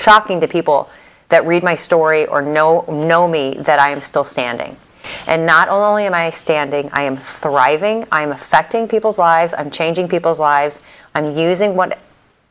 shocking to people that read my story or know know me that I am still standing. And not only am I standing, I am thriving. I'm affecting people's lives. I'm changing people's lives. I'm using what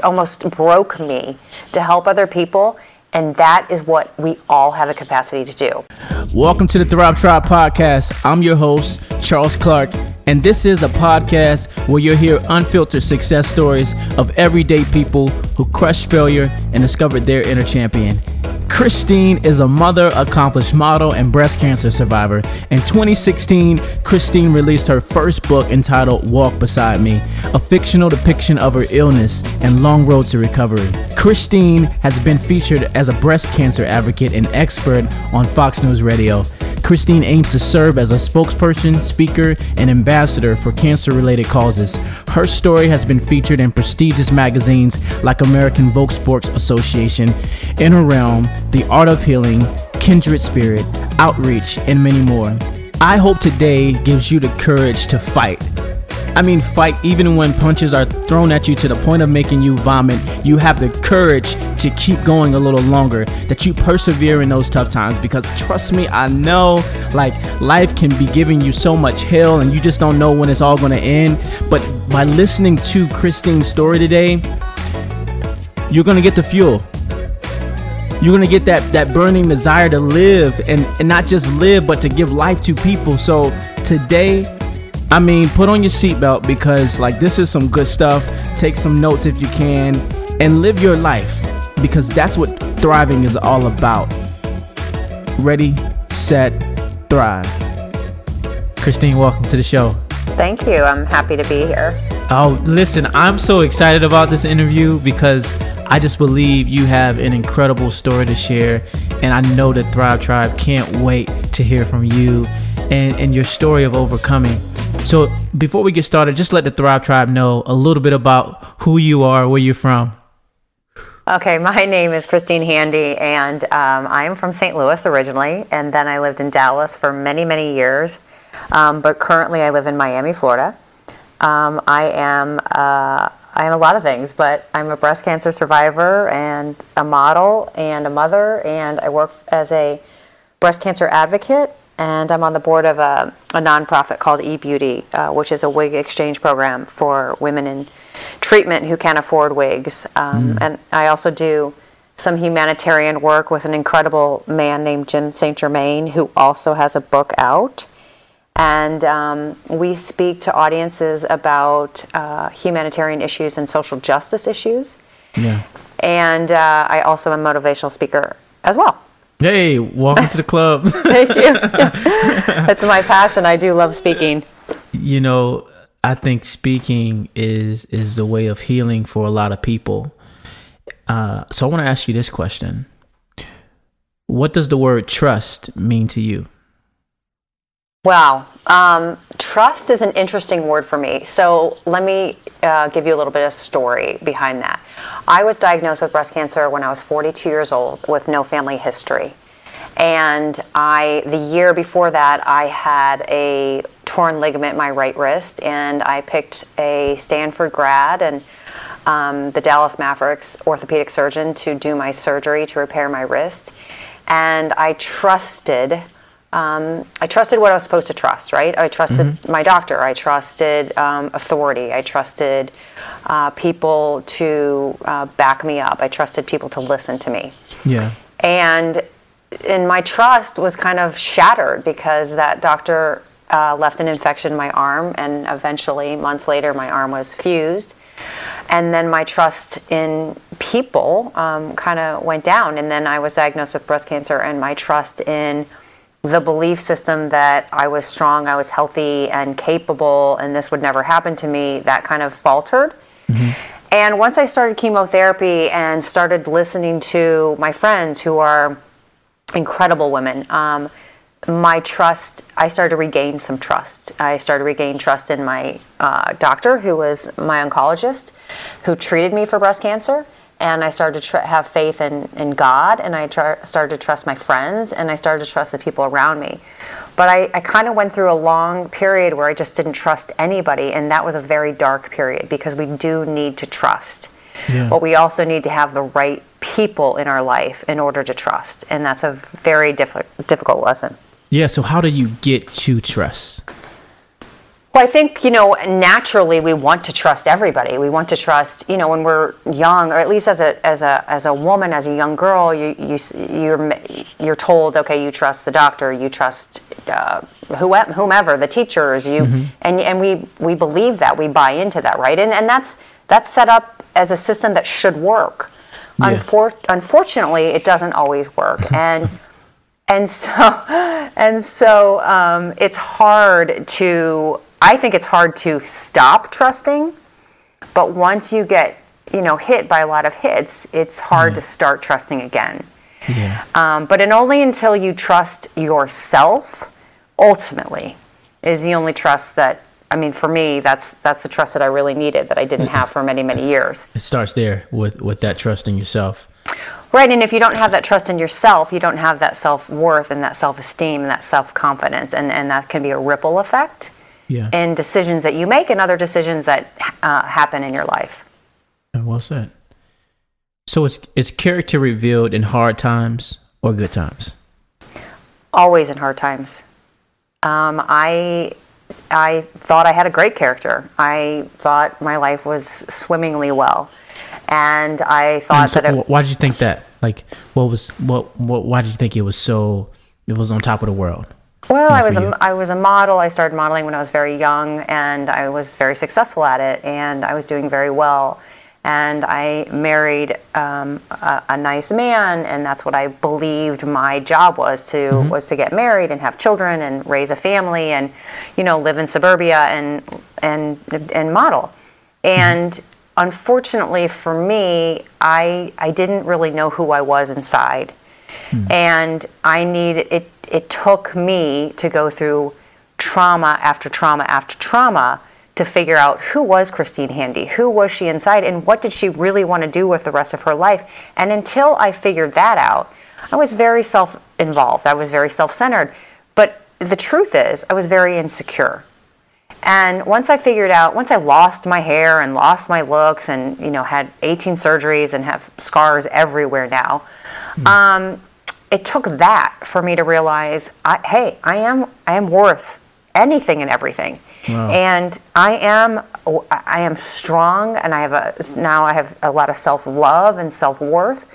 almost broke me to help other people. And that is what we all have the capacity to do. Welcome to the Thrive Tribe podcast. I'm your host, Charles Clark, and this is a podcast where you'll hear unfiltered success stories of everyday people who crushed failure and discovered their inner champion. Christine is a mother, accomplished model, and breast cancer survivor. In 2016, Christine released her first book entitled Walk Beside Me, a fictional depiction of her illness and long road to recovery. Christine has been featured as a breast cancer advocate and expert on Fox News Radio. Christine aims to serve as a spokesperson, speaker, and ambassador for cancer related causes. Her story has been featured in prestigious magazines like American Vogue Sports Association, Inner Realm, The Art of Healing, Kindred Spirit, Outreach, and many more. I hope today gives you the courage to fight I mean, fight even when punches are thrown at you to the point of making you vomit. You have the courage to keep going a little longer, that you persevere in those tough times because trust me, I know like life can be giving you so much hell and you just don't know when it's all going to end. But by listening to Christine's story today, you're going to get the fuel you're gonna get that that burning desire to live and, and not just live but to give life to people so today I mean, put on your seatbelt because like this is some good stuff. Take some notes if you can and live your life because that's what thriving is all about. Ready, set, thrive. Christine, welcome to the show. Thank you. I'm happy to be here. Oh, listen, I'm so excited about this interview because I just believe you have an incredible story to share. And I know the Thrive Tribe can't wait to hear from you and, and your story of overcoming. So before we get started, just let the Thrive Tribe know a little bit about who you are, where you're from. Okay, my name is Christine Handy, and um, I'm from St. Louis originally, and then I lived in Dallas for many, many years. Um, but currently, I live in Miami, Florida. Um, I am uh, I am a lot of things, but I'm a breast cancer survivor and a model and a mother, and I work as a breast cancer advocate and I'm on the board of a, a nonprofit called eBeauty, uh, which is a wig exchange program for women in treatment who can't afford wigs. Um, mm. And I also do some humanitarian work with an incredible man named Jim St. Germain, who also has a book out. And um, we speak to audiences about uh, humanitarian issues and social justice issues. Yeah. And uh, I also am a motivational speaker as well. Hey, welcome to the club. Thank you. That's my passion. I do love speaking. You know, I think speaking is is the way of healing for a lot of people. Uh, so I want to ask you this question: What does the word trust mean to you? Wow. Um, trust is an interesting word for me. So let me uh, give you a little bit of story behind that. I was diagnosed with breast cancer when I was 42 years old with no family history. And I, the year before that, I had a torn ligament in my right wrist, and I picked a Stanford grad and um, the Dallas Mavericks orthopedic surgeon to do my surgery to repair my wrist. And I trusted um, I trusted what I was supposed to trust, right? I trusted mm-hmm. my doctor. I trusted um, authority. I trusted uh, people to uh, back me up. I trusted people to listen to me. Yeah. And and my trust was kind of shattered because that doctor uh, left an infection in my arm, and eventually, months later, my arm was fused. And then my trust in people um, kind of went down. And then I was diagnosed with breast cancer, and my trust in the belief system that I was strong, I was healthy and capable, and this would never happen to me, that kind of faltered. Mm-hmm. And once I started chemotherapy and started listening to my friends who are incredible women, um, my trust, I started to regain some trust. I started to regain trust in my uh, doctor, who was my oncologist, who treated me for breast cancer and I started to tr- have faith in, in God, and I tr- started to trust my friends, and I started to trust the people around me. But I, I kind of went through a long period where I just didn't trust anybody, and that was a very dark period because we do need to trust. Yeah. But we also need to have the right people in our life in order to trust. And that's a very diff- difficult lesson. Yeah. So how do you get to trust? Well, I think, you know, naturally we want to trust everybody. We want to trust, you know, when we're young, or at least as a, as a, as a woman, as a young girl, you, you, you're, you're told, okay, you trust the doctor, you trust uh, whomever, the teachers, you, mm-hmm. and, and we, we believe that, we buy into that, right? And, and that's, that's set up as a system that should work. Yeah. Unfor- unfortunately, it doesn't always work. And, and so, and so um, it's hard to I think it's hard to stop trusting, but once you get, you know, hit by a lot of hits, it's hard mm. to start trusting again. Yeah. Um, but and only until you trust yourself, ultimately, is the only trust that I mean, for me, that's that's the trust that I really needed that I didn't have for many many years. It starts there with with that trust in yourself. Right, and if you don't have that trust in yourself, you don't have that self worth and that self esteem and that self confidence, and and that can be a ripple effect yeah. and decisions that you make and other decisions that uh, happen in your life. Well said. So is is character revealed in hard times or good times? Always in hard times. Um, I I thought I had a great character. I thought my life was swimmingly well, and I thought and so that. It, why did you think that? Like, what was what? What? Why did you think it was so? It was on top of the world. Well, I was a, I was a model. I started modeling when I was very young, and I was very successful at it, and I was doing very well. And I married um, a, a, nice man, and that's what I believed my job was to mm-hmm. was to get married and have children and raise a family and you know live in suburbia and and and model. And mm-hmm. unfortunately for me, I I didn't really know who I was inside. Hmm. And I needed it. It took me to go through trauma after trauma after trauma to figure out who was Christine Handy, who was she inside, and what did she really want to do with the rest of her life. And until I figured that out, I was very self involved. I was very self centered. But the truth is, I was very insecure. And once I figured out, once I lost my hair and lost my looks and, you know, had 18 surgeries and have scars everywhere now, mm. um, it took that for me to realize, I, hey, I am I am worth anything and everything, wow. and I am oh, I am strong, and I have a now I have a lot of self love and self worth,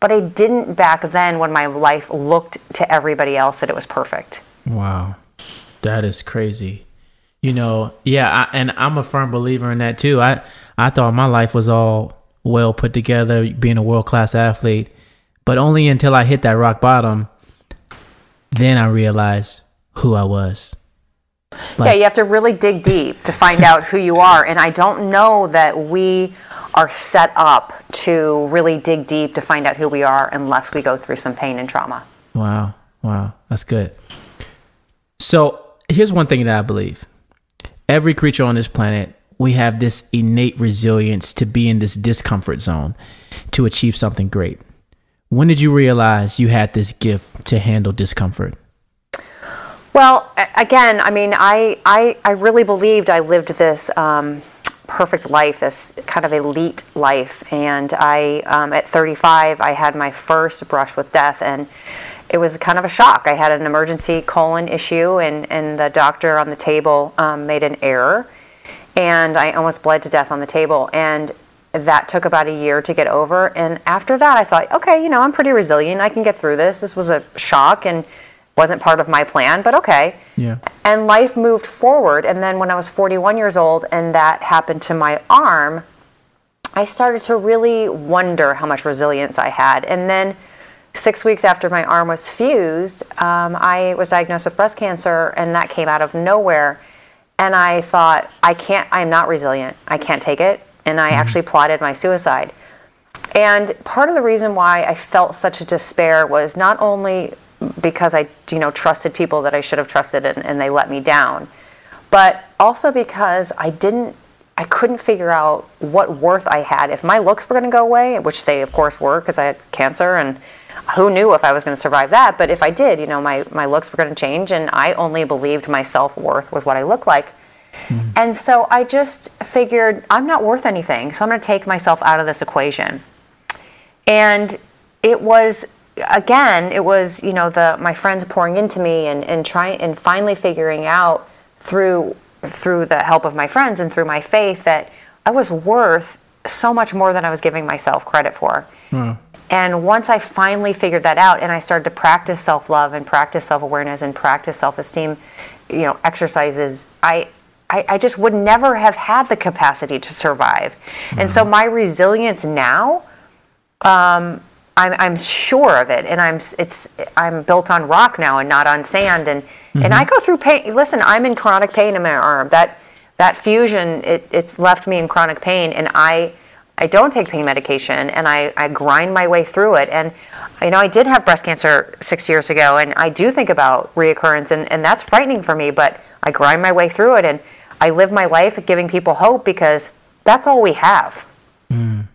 but I didn't back then when my life looked to everybody else that it was perfect. Wow, that is crazy. You know, yeah, I, and I'm a firm believer in that too. I I thought my life was all well put together, being a world class athlete but only until I hit that rock bottom, then I realized who I was. Like, yeah, you have to really dig deep to find out who you are. And I don't know that we are set up to really dig deep to find out who we are unless we go through some pain and trauma. Wow. Wow. That's good. So here's one thing that I believe every creature on this planet, we have this innate resilience to be in this discomfort zone to achieve something great. When did you realize you had this gift to handle discomfort? Well, again, I mean, I, I, I really believed I lived this um, perfect life, this kind of elite life. And I, um, at 35, I had my first brush with death, and it was kind of a shock. I had an emergency colon issue, and, and the doctor on the table um, made an error, and I almost bled to death on the table. And that took about a year to get over. And after that, I thought, okay, you know, I'm pretty resilient. I can get through this. This was a shock and wasn't part of my plan, but okay. Yeah. And life moved forward. And then when I was 41 years old and that happened to my arm, I started to really wonder how much resilience I had. And then six weeks after my arm was fused, um, I was diagnosed with breast cancer, and that came out of nowhere. And I thought, I can't, I'm not resilient. I can't take it and I mm-hmm. actually plotted my suicide. And part of the reason why I felt such a despair was not only because I, you know, trusted people that I should have trusted and, and they let me down, but also because I didn't, I couldn't figure out what worth I had. If my looks were going to go away, which they of course were because I had cancer and who knew if I was going to survive that, but if I did, you know, my, my looks were going to change and I only believed my self worth was what I looked like. Mm-hmm. And so I just figured I'm not worth anything, so I'm going to take myself out of this equation. and it was again it was you know the my friends pouring into me and and trying and finally figuring out through through the help of my friends and through my faith that I was worth so much more than I was giving myself credit for. And once I finally figured that out and I started to practice self-love and practice self-awareness and practice self-esteem, you know, exercises, I I, I just would never have had the capacity to survive. And so my resilience now um, I'm, I'm sure of it, and I'm it's I'm built on rock now and not on sand, and and I mm-hmm. go through pain. Listen, I'm in chronic pain in my arm. That that fusion it it left me in chronic pain, and I I don't take pain medication, and I I grind my way through it. And you know I did have breast cancer six years ago, and I do think about reoccurrence, and and that's frightening for me. But I grind my way through it, and I live my life giving people hope because that's all we have. Mm.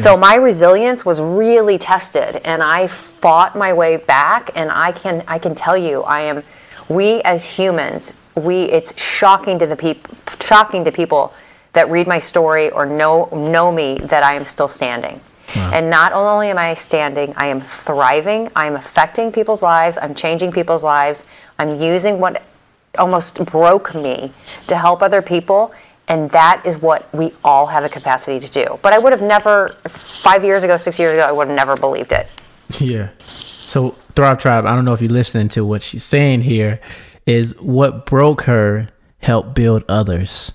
So my resilience was really tested and I fought my way back and I can I can tell you I am we as humans we it's shocking to the people shocking to people that read my story or know know me that I am still standing. And not only am I standing, I am thriving, I'm affecting people's lives, I'm changing people's lives, I'm using what almost broke me to help other people and that is what we all have the capacity to do but i would have never five years ago six years ago i would have never believed it Yeah. So Thrive Tribe, I don't know if you're listening to what she's saying here, is what broke her helped build others.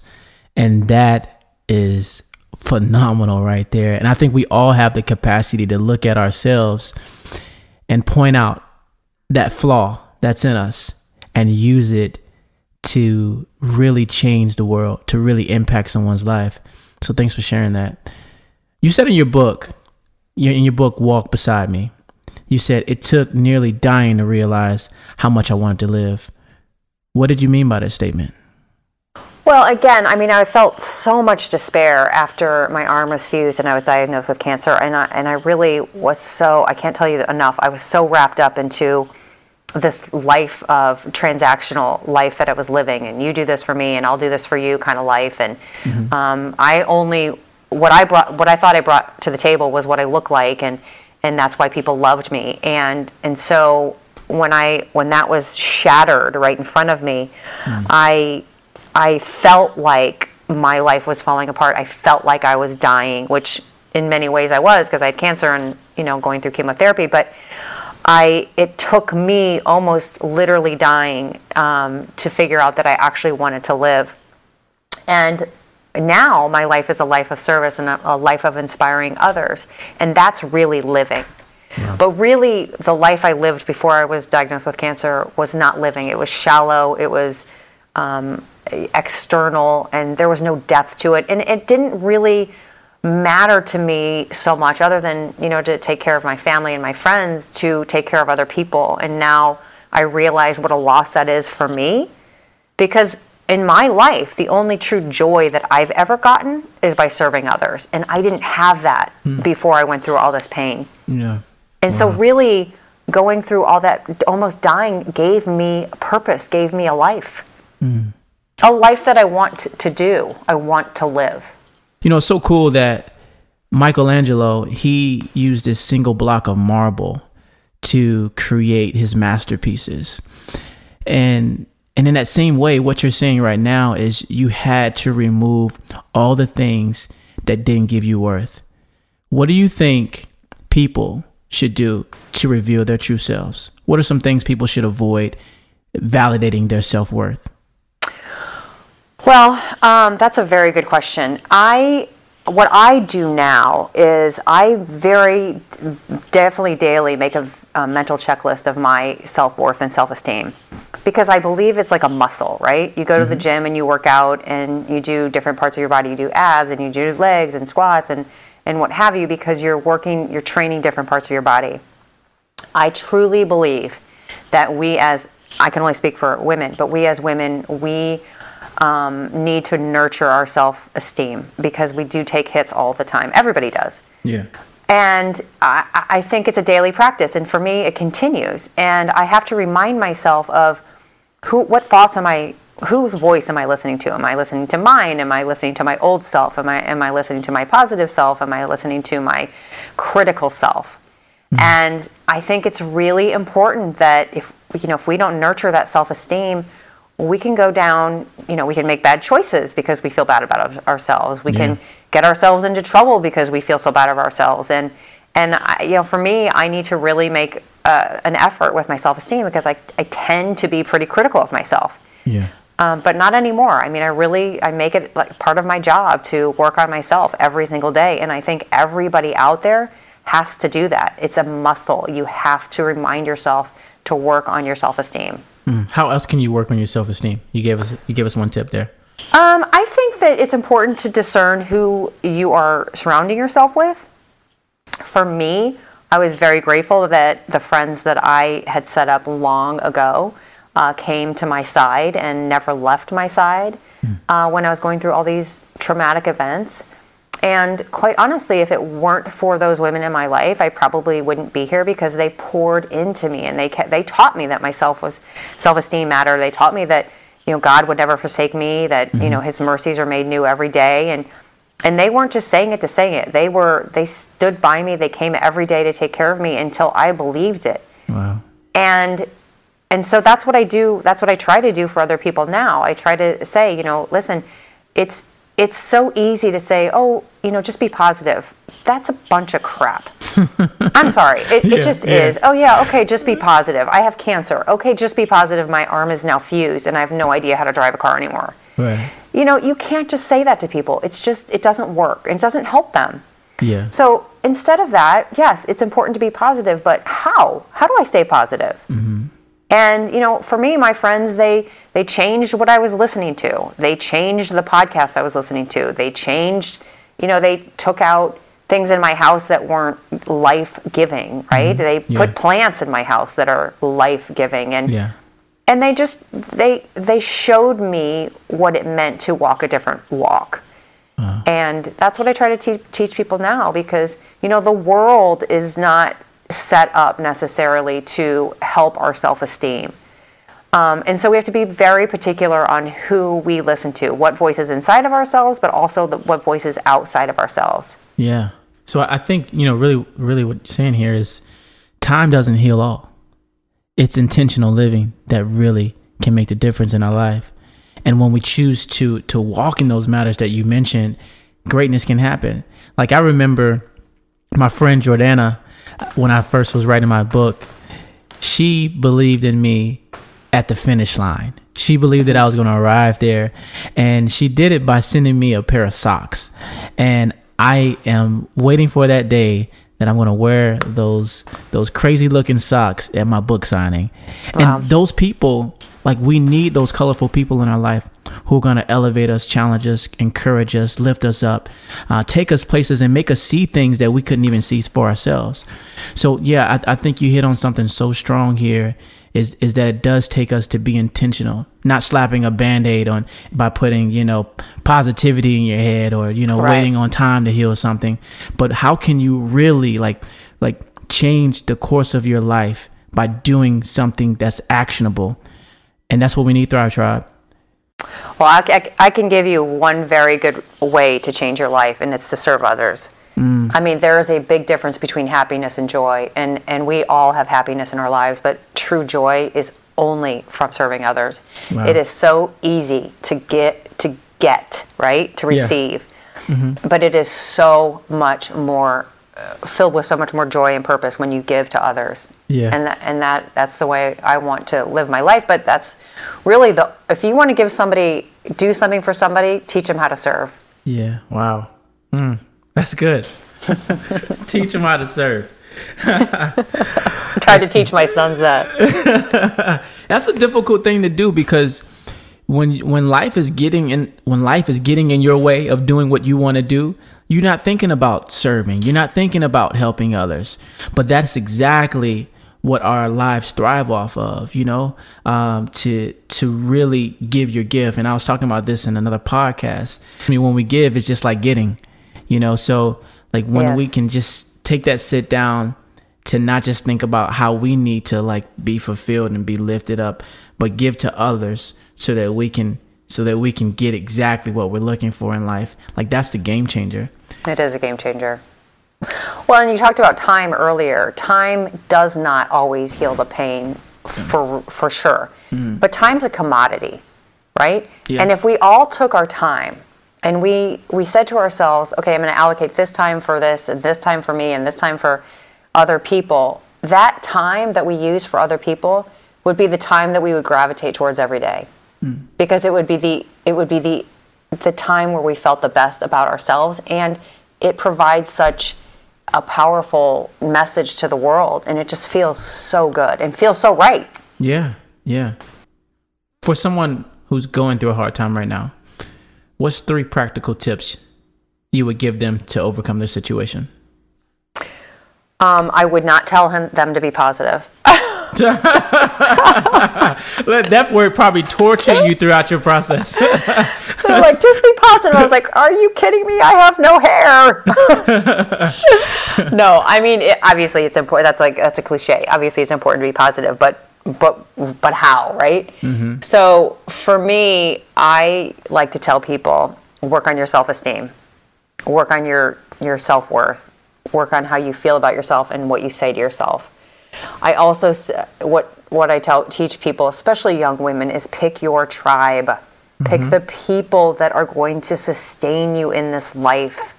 And that is phenomenal right there. And I think we all have the capacity to look at ourselves and point out that flaw that's in us and use it to really change the world, to really impact someone's life. So thanks for sharing that. You said in your book, in your book, Walk Beside Me, you said it took nearly dying to realize how much I wanted to live. What did you mean by that statement? well again i mean i felt so much despair after my arm was fused and i was diagnosed with cancer and I, and I really was so i can't tell you enough i was so wrapped up into this life of transactional life that I was living, and you do this for me, and I'll do this for you, kind of life. And um, I only what I brought, what I thought I brought to the table was what I look like, and and that's why people loved me. And and so when I when that was shattered right in front of me, I I felt like my life was falling apart. I felt like I was dying, which in many ways I was because I had cancer and you know going through chemotherapy, but. I it took me almost literally dying um, to figure out that I actually wanted to live, and now my life is a life of service and a, a life of inspiring others, and that's really living. But really, the life I lived before I was diagnosed with cancer was not living. It was shallow. It was um, external, and there was no depth to it, and it didn't really matter to me so much other than you know to take care of my family and my friends to take care of other people. And now i realize what a loss that is for me. Because in my life the only true joy that i've ever gotten is by serving others. And i didn't have that hmm. before i went through all this pain. Yeah. and so really going through all that almost dying gave me a purpose gave me a life. Hmm. A life that i want to, to do. I want to live You know, it's so cool that Michelangelo, he used this single block of marble to create his masterpieces. And and in that same way, what you're saying right now is you had to remove all the things that didn't give you worth. What do you think people should do to reveal their true selves? What are some things people should avoid validating their self-worth? Well, um, that's a very good question. I what I do now is I very definitely daily make a, a mental checklist of my self worth and self esteem because I believe it's like a muscle, right? You go to the gym and you work out and you do different parts of your body. You do abs and you do legs and squats and and what have you because you're working, you're training different parts of your body. I truly believe that we as I can only speak for women, but we as women, we um, need to nurture our self esteem because we do take hits all the time. Everybody does. Yeah. And I, I think it's a daily practice. And for me, it continues. And I have to remind myself of who, what thoughts am I whose voice am I listening to? Am I listening to mine? Am I listening to my old self? Am I am I listening to my positive self? Am I listening to my critical self? And I think it's really important that if you know if we don't nurture that self-esteem, we can go down, you know, we can make bad choices because we feel bad about ourselves. We Yeah. can get ourselves into trouble because we feel so bad of ourselves. And and I, you know, for me, I need to really make uh, an effort with my self-esteem because I I tend to be pretty critical of myself. Yeah. Um, but not anymore. I mean, I really I make it like part of my job to work on myself every single day, and I think everybody out there has to do that. It's a muscle. You have to remind yourself to work on your self-esteem. Mm. How else can you work on your self esteem? You gave us you gave us one tip there. Um, I think that it's important to discern who you are surrounding yourself with. For me, I was very grateful that the friends that I had set up long ago uh, came to my side and never left my side uh, when I was going through all these traumatic events. And quite honestly, if it weren't for those women in my life, I probably wouldn't be here because they poured into me and they kept, they taught me that my self was self-esteem mattered. They taught me that you know God would never forsake me. That you know mm-hmm. His mercies are made new every day. And and they weren't just saying it to say it. They were they stood by me. They came every day to take care of me until I believed it Wow. and and so that's what I do that's what I try to do for other people now I try to say you know listen it's it's so easy to say oh you know just be positive. That's a bunch of crap. I'm sorry. It, Yeah, it just yeah. is. Oh yeah okay just be positive. I have cancer. Okay just be positive. My arm is now fused and I have no idea how to drive a car anymore. Right. you know you can't just say that to people. It's just it doesn't work. It doesn't help them. Yeah. so instead of that, yes, it's important to be positive, but how? How do I stay positive? Mm-hmm. And you know, for me, my friends, they they changed what I was listening to. They changed the podcast I was listening to. They changed, you know, they took out things in my house that weren't life giving, mm-hmm. right? They Yeah. put plants in my house that are life giving, and Yeah. and they just they they showed me what it meant to walk a different walk uh-huh. and that's what i try to te- teach people now because you know the world is not set up necessarily to help our self-esteem um, and so we have to be very particular on who we listen to what voices inside of ourselves but also the, what voices outside of ourselves Yeah. So I think, you know, really, really what you're saying here is time doesn't heal all. It's intentional living that really can make the difference in our life. And when we choose to to walk in those matters that you mentioned, greatness can happen. Like I remember my friend Jordana, when I first was writing my book, she believed in me at the finish line. She believed that I was going to arrive there. And she did it by sending me a pair of socks. And I am waiting for that day that I'm to wear those those crazy looking socks at my book signing. Wow. And those people, like we need those colorful people in our life who are to elevate us, challenge us, encourage us, lift us up, uh, take us places, and make us see things that we couldn't even see for ourselves. So yeah, I, I think you hit on something so strong here. Is, is that it does take us to be intentional, not slapping a band-aid on by putting, you know, positivity in your head or, you know, Right. waiting on time to heal something. But how can you really like like change the course of your life by doing something that's actionable? And that's what we need Thrive Tribe. well I, I- I can give you one very good way to change your life and it's to serve others I mean, there is a big difference between happiness and joy, and, and we all have happiness in our lives, but true joy is only from serving others. Wow. It is so easy to get to get right to Yeah. receive, but it is so much more uh, filled with so much more joy and purpose when you give to others. Yeah. and that, and that that's the way I want to live my life. But that's really the if you want to give somebody do something for somebody, teach them how to serve. Yeah. Wow. Mm, that's good. Teach them how to serve. I tried to teach my sons that. That's a difficult thing to do because when when life is getting in when life is getting in your way of doing what you want to do, you're not thinking about serving. You're not thinking about helping others. But that's exactly what our lives thrive off of, you know, um, to to really give your gift. And I was talking about this in another podcast. I mean, when we give, it's just like getting, you know. So like when we can just take that sit down to not just think about how we need to like be fulfilled and be lifted up, but give to others so that we can so that we can get exactly what we're looking for in life. Like that's the game changer. It is a game changer. Well, and you talked about time earlier. Time does not always heal the pain for for sure. Mm. But time's a commodity, right? Yeah. And if we all took our time and we we said to ourselves, okay, I'm going to allocate this time for this and this time for me and this time for other people, that time that we use for other people would be the time that we would gravitate towards every day. Hmm. Because it would be the it would be the the time where we felt the best about ourselves and it provides such a powerful message to the world and it just feels so good and feels so right. Yeah, yeah. For someone who's going through a hard time right now, what's three practical tips you would give them to overcome their situation? Um, I would not tell him them to be positive. that word probably tortured you throughout your process. They're like, just be positive. I was like, are you kidding me? I have no hair. no, I mean, it, obviously it's important. That's like that's a cliche. Obviously, it's important to be positive, but but but how, right? Mm-hmm. So for me, I like to tell people work on your self esteem, work on your your self worth, work on how you feel about yourself and what you say to yourself. I also what what I tell teach people, especially young women, is pick your tribe. Pick mm-hmm. the people that are going to sustain you in this life.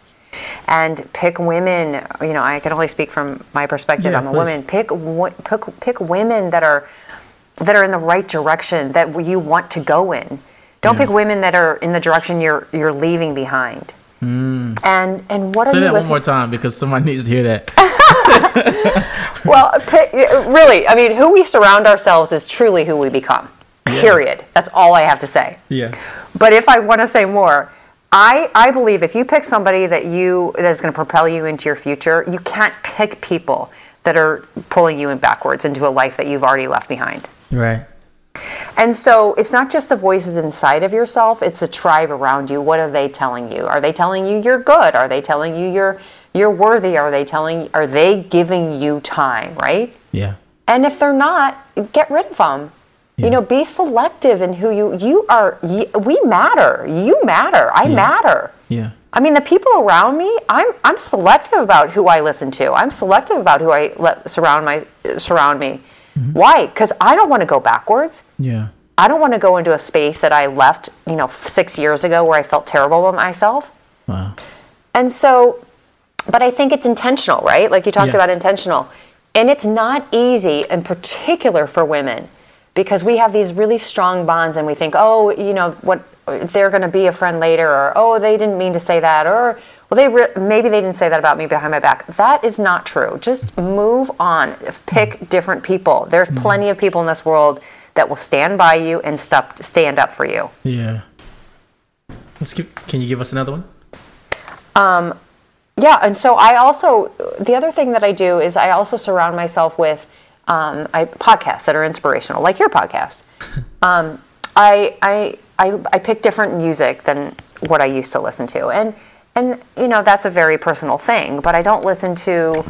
And pick women, you know, I can only speak from my perspective. Yeah, I'm a please. woman. Pick, pick pick women that are that are in the right direction that you want to go in. Don't pick women that are in the direction you're you're leaving behind. Mm. And and what Say are you that one listening? more time because somebody needs to hear that. Well, pick, really, I mean, who we surround ourselves is truly who we become. Period. That's all I have to say. Yeah. But if I want to say more, I, I believe if you pick somebody that you that is going to propel you into your future, you can't pick people that are pulling you in backwards into a life that you've already left behind. Right. And so it's not just the voices inside of yourself, it's the tribe around you. What are they telling you? Are they telling you you're good? Are they telling you you're you're worthy? Are they telling are they giving you time, right? Yeah. And if they're not, get rid of them. You know, be selective in who you you are. You, we matter. You matter. I matter. Yeah. I mean, the people around me, I'm I'm selective about who I listen to. I'm selective about who I let surround my surround me. Mm-hmm. Why? Because I don't want to go backwards. Yeah. I don't want to go into a space that I left, you know, six years ago where I felt terrible about myself. Wow. And so, but I think it's intentional, right? Like you talked Yeah. about intentional. And it's not easy, in particular for women, because we have these really strong bonds and we think, oh, you know, what they're going to be a friend later, or oh, they didn't mean to say that, or well, they re- maybe they didn't say that about me behind my back. That is not true. Just move on. Pick different people. There's plenty of people in this world that will stand by you and stuff, stand up for you. Yeah. Let's give, can you give us another one? Um, Yeah, and so I also the other thing that I do is I also surround myself with um, I, podcasts that are inspirational, like your podcast. um, I, I I I pick different music than what I used to listen to, and and you know that's a very personal thing. But I don't listen to.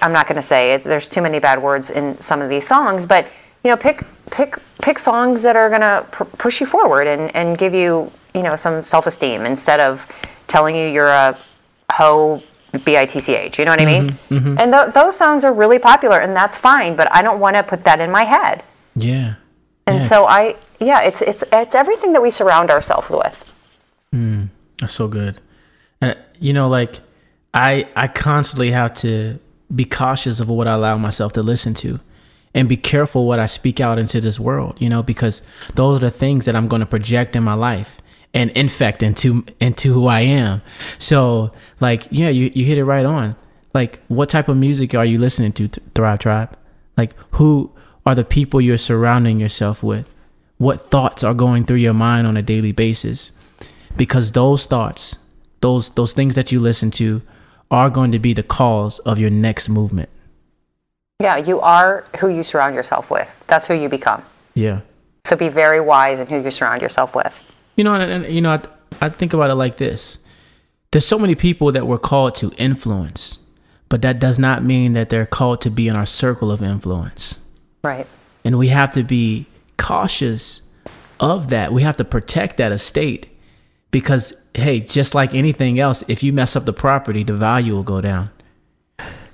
I'm not going to say it. There's too many bad words in some of these songs, but you know, pick pick pick songs that are going to pr- push you forward and and give you you know some self esteem instead of telling you you're a hoe b-i-t-c-h you know what i mean and th- those songs are really popular and that's fine but i don't want to put that in my head Yeah. and Yeah. so i yeah it's it's it's everything that we surround ourselves with Mm, That's so good. And you know, like I I constantly have to be cautious of what I allow myself to listen to and be careful what I speak out into this world, you know, because those are the things that I'm going to project in my life and infect into into who I am. So, like, yeah, you you hit it right on. Like, what type of music are you listening to, Thrive Tribe? Like, who are the people you're surrounding yourself with? What thoughts are going through your mind on a daily basis? because those thoughts those those things that you listen to are going to be the cause of your next movement yeah you are who you surround yourself with that's who you become yeah so be very wise in who you surround yourself with you know and, and you know I, I think about it like this there's so many people that we're called to influence but that does not mean that they're called to be in our circle of influence. Right. And we have to be cautious of that. We have to protect that estate because, hey, just like anything else, if you mess up the property, the value will go down.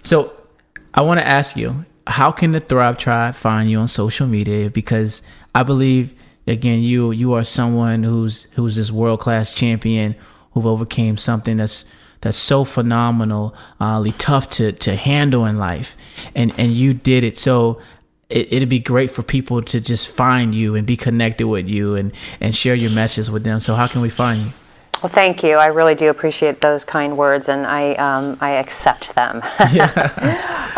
So I want to ask you, how can the Thrive Tribe find you on social media? Because I believe, again, you you are someone who's who's this world class champion who've overcame something that's that's so phenomenally tough to to handle in life, and and you did it. So it, it'd be great for people to just find you and be connected with you and and share your messages with them. So how can we find you? Well, thank you. I really do appreciate those kind words, and I um, I accept them.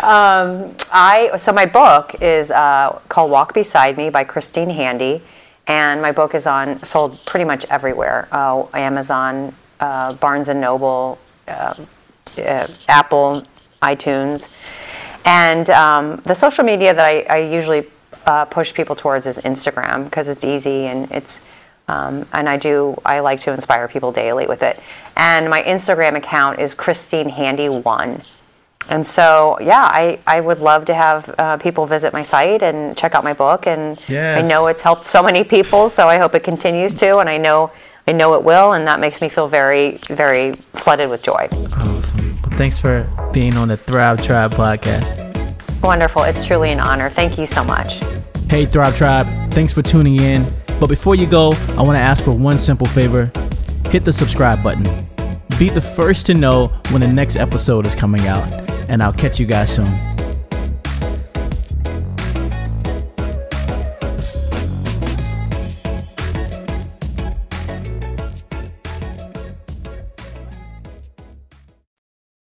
um, I so my book is uh, called Walk Beside Me by Christine Handy, and my book is on sold pretty much everywhere: uh, Amazon, uh, Barnes and Noble, uh, uh, Apple, iTunes, and um, the social media that I, I usually uh, push people towards is Instagram because it's easy and it's um, and I do, I like to inspire people daily with it. And my Instagram account is Christine Handy One. And so, yeah, I, I would love to have uh, people visit my site and check out my book. And Yes. I know it's helped so many people, so I hope it continues to. And I know, I know it will, and that makes me feel very, very flooded with joy. Awesome. Thanks for being on the Thrive Tribe podcast. Wonderful. It's truly an honor. Thank you so much. Hey, Thrive Tribe, thanks for tuning in. But before you go, I want to ask for one simple favor hit the subscribe button. Be the first to know when the next episode is coming out, and I'll catch you guys soon.